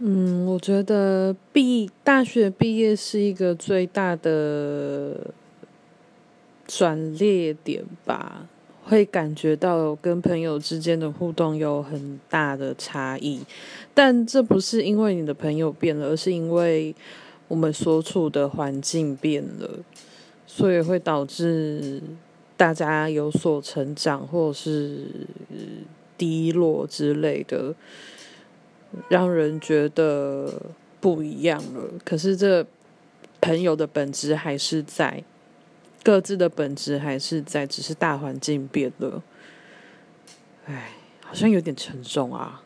嗯，我觉得毕大学毕业是一个最大的转捩点吧，会感觉到跟朋友之间的互动有很大的差异，但这不是因为你的朋友变了，而是因为我们所处的环境变了，所以会导致大家有所成长，或是低落之类的。让人觉得不一样了。可是这朋友的本质还是在，各自的本质还是在，只是大环境变了。哎，好像有点沉重啊。